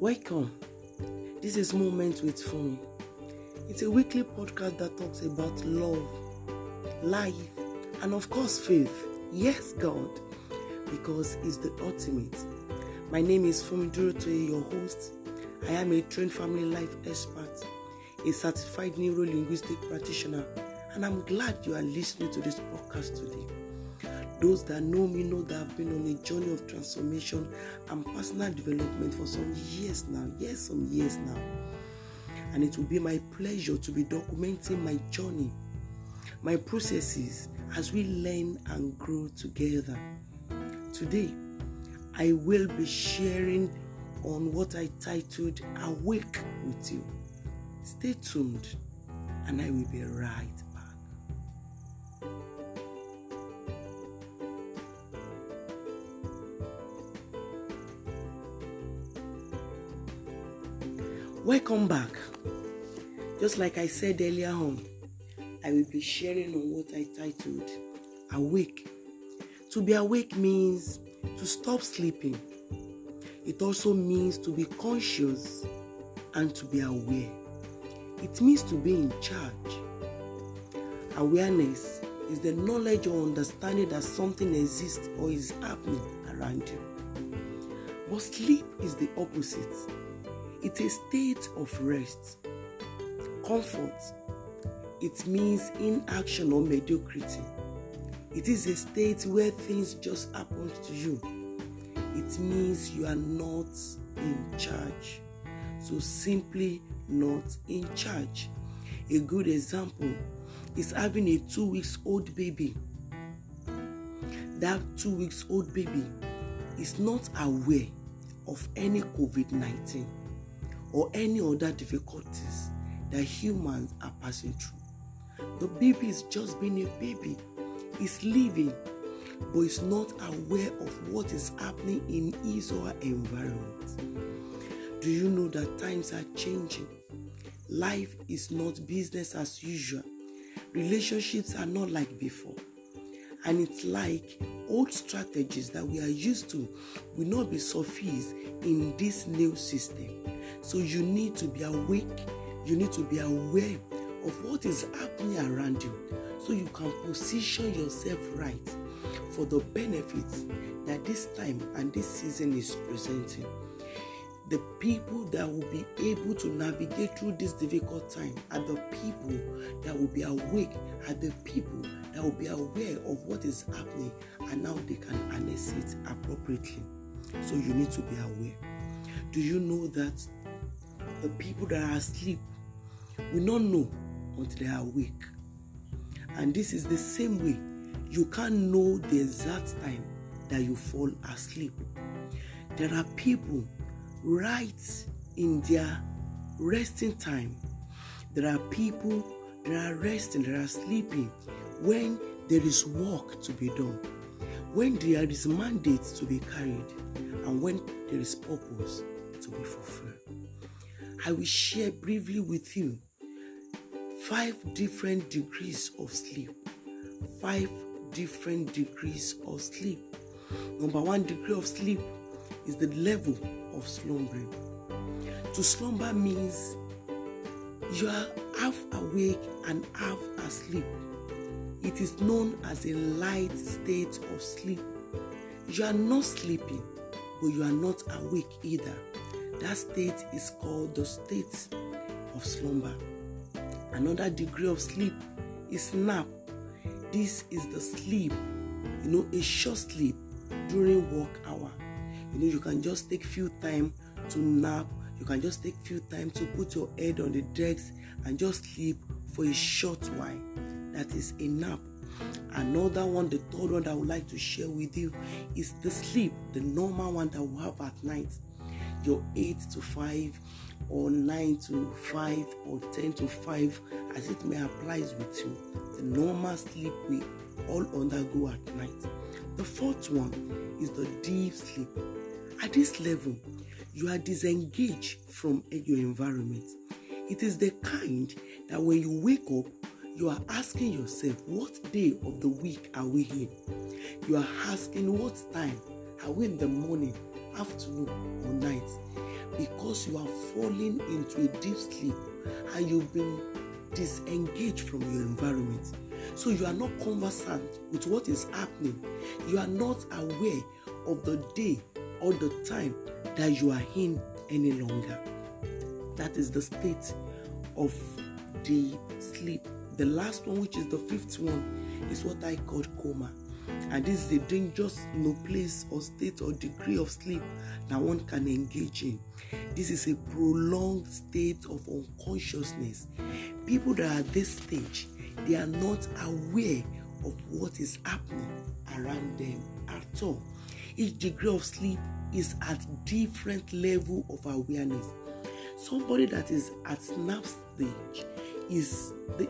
Welcome. This is Moment with Fumi. It's a weekly podcast that talks about love, life, and of course, faith. Yes, God, because it's the ultimate. My name is Fumi Durotoye, your host. I am a trained family life expert, a certified neuro linguistic practitioner, and I'm glad you are listening to this podcast today. Those that know me know that I've been on a journey of transformation and personal development for some years now. Yes, some years now. And it will be my pleasure to be documenting my journey, my processes as we learn and grow together. Today, I will be sharing on what I titled Awake with You. Stay tuned, and I will be right Welcome back. Just like I said earlier on, I will be sharing on what I titled Awake. To be awake means to stop sleeping. It also means to be conscious and to be aware. It means to be in charge. Awareness is the knowledge or understanding that something exists or is happening around you. But sleep is the opposite. It's a state of rest, comfort. It means inaction or mediocrity. It is a state where things just happen to you. It means you are not in charge. So, simply not in charge. A good example is having a two weeks old baby. That two weeks old baby is not aware of any COVID 19 or any other difficulties that humans are passing through. The baby is just being a baby, is living, but is not aware of what is happening in his or her environment. Do you know that times are changing? Life is not business as usual. Relationships are not like before. And it's like old strategies that we are used to will not be sufficed in this new system. So you need to be awake, you need to be aware of what is happening around you so you can position yourself right for the benefits that this time and this season is presenting. The people that will be able to navigate through this difficult time are the people that will be awake, are the people that will be aware of what is happening and how they can harness it appropriately. So you need to be aware. Do you know that the people that are asleep will not know until they are awake. And this is the same way you can't know the exact time that you fall asleep. There are people right in their resting time. There are people that are resting, that are sleeping when there is work to be done, when there is mandate to be carried, and when there is purpose to be fulfilled. I will share briefly with you five different degrees of sleep. Five different degrees of sleep. Number one degree of sleep is the level of slumbering. To slumber means you are half awake and half asleep. It is known as a light state of sleep. You are not sleeping, but you are not awake either. That state is called the state of slumber. Another degree of sleep is nap. This is the sleep, you know, a short sleep during work hour. You know, you can just take few time to nap. You can just take few time to put your head on the desk and just sleep for a short while. That is a nap. Another one, the third one that I would like to share with you is the sleep, the normal one that we have at night your 8 to 5 or 9 to 5 or 10 to 5 as it may applies with you the normal sleep we all undergo at night the fourth one is the deep sleep. At this level you are disengaged from your environment. It is the kind that when you wake up you are asking yourself what day of the week are we in? You are asking what time are we in the morning afternoon or night? Because you are falling into a deep sleep and you've been disengaged from your environment. So you are not conversant with what is happening. You are not aware of the day or the time that you are in any longer. That is the state of the sleep. The last one, which is the fifth one, is what I call coma. And this is a dangerous you know, place or state or degree of sleep that one can engage in. This is a prolonged state of unconsciousness. People that are at this stage, they are not aware of what is happening around them at all. Each degree of sleep is at different level of awareness. Somebody that is at nap stage is the,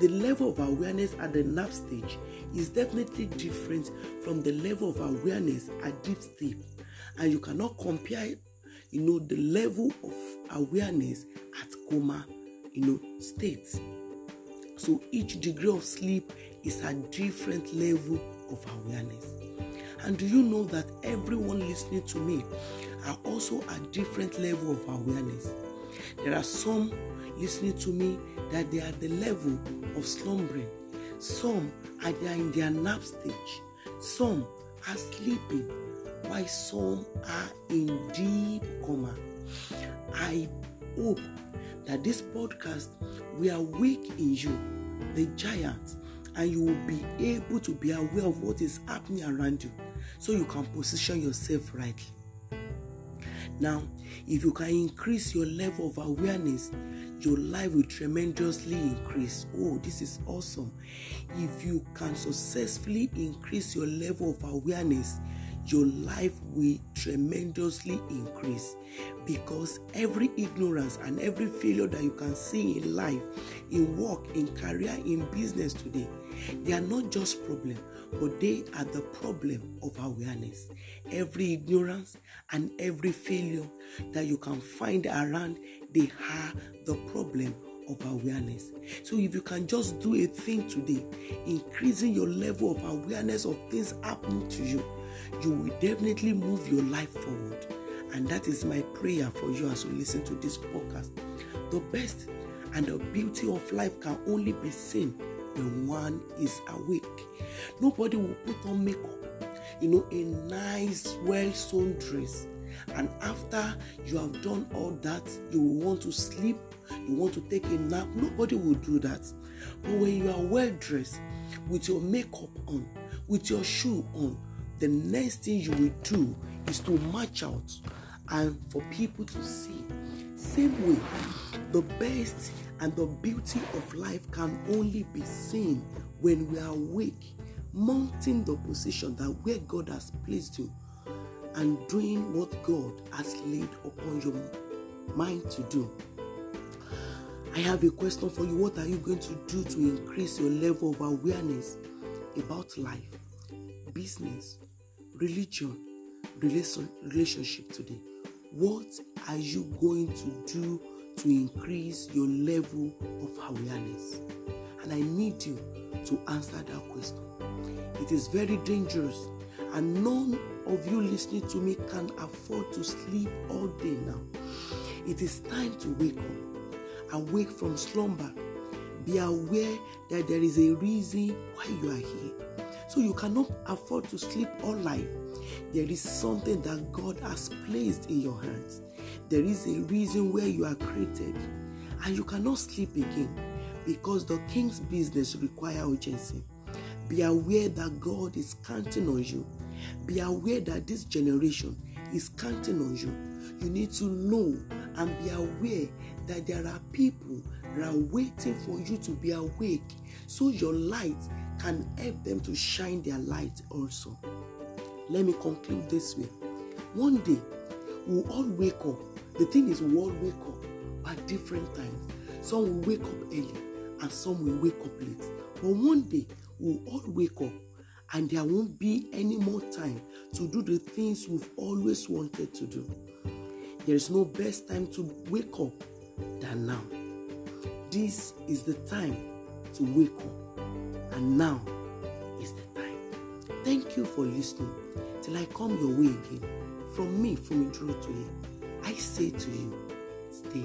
the level of awareness at the nap stage is definitely different from the level of awareness at deep sleep. And you cannot compare you know the level of awareness at coma you know states so each degree of sleep is a different level of awareness. And do you know that everyone listening to me are also at different level of awareness? There are some listening to me that they are at the level of slumbering. Some are in their nap stage. Some are sleeping, while some are in deep coma. I hope that this podcast will awake in you the giant and you will be able to be aware of what is happening around you so you can position yourself rightly. Now, if you can increase your level of awareness, your life will tremendously increase. Oh, this is awesome. If you can successfully increase your level of awareness, your life will tremendously increase because every ignorance and every failure that you can see in life, in work, in career, in business today, they are not just problem, but they are the problem of awareness. Every ignorance and every failure that you can find around, they are the problem of awareness. So if you can just do a thing today, increasing your level of awareness of things happening to you, you will definitely move your life forward. And that is my prayer for you as you listen to this podcast. The best and the beauty of life can only be seen when one is awake. Nobody will put on makeup, you know, a nice, well sewn dress. And after you have done all that, you will want to sleep, you want to take a nap. Nobody will do that. But when you are well dressed, with your makeup on, with your shoe on, the next thing you will do is to march out and for people to see. Same way, the best and the beauty of life can only be seen when we are awake, mounting the position that where God has placed you and doing what God has laid upon your mind to do. I have a question for you. What are you going to do to increase your level of awareness about life, business, religion, relation, relationship today? What are you going to do to increase your level of awareness? And I need you to answer that question. It is very dangerous, and none of you listening to me can afford to sleep all day now. It is time to wake up, awake from slumber. Be aware that there is a reason why you are here. So you cannot afford to sleep all life. There is something that God has placed in your hands. There is a reason where you are created, and you cannot sleep again because the king's business require urgency. Be aware that God is counting on you. Be aware that this generation is counting on you. You need to know and be aware that there are people that are waiting for you to be awake so your light can help them to shine their light also. Let me conclude this way. One day, we'll all wake up. The thing is, we'll all wake up at different times. Some will wake up early and some will wake up late. But one day, we'll all wake up and there won't be any more time to do the things we've always wanted to do. There is no best time to wake up than now. This is the time to wake up, and now is the time. Thank you for listening. Till I come your way again, from me, from Intro to I I say to you, stay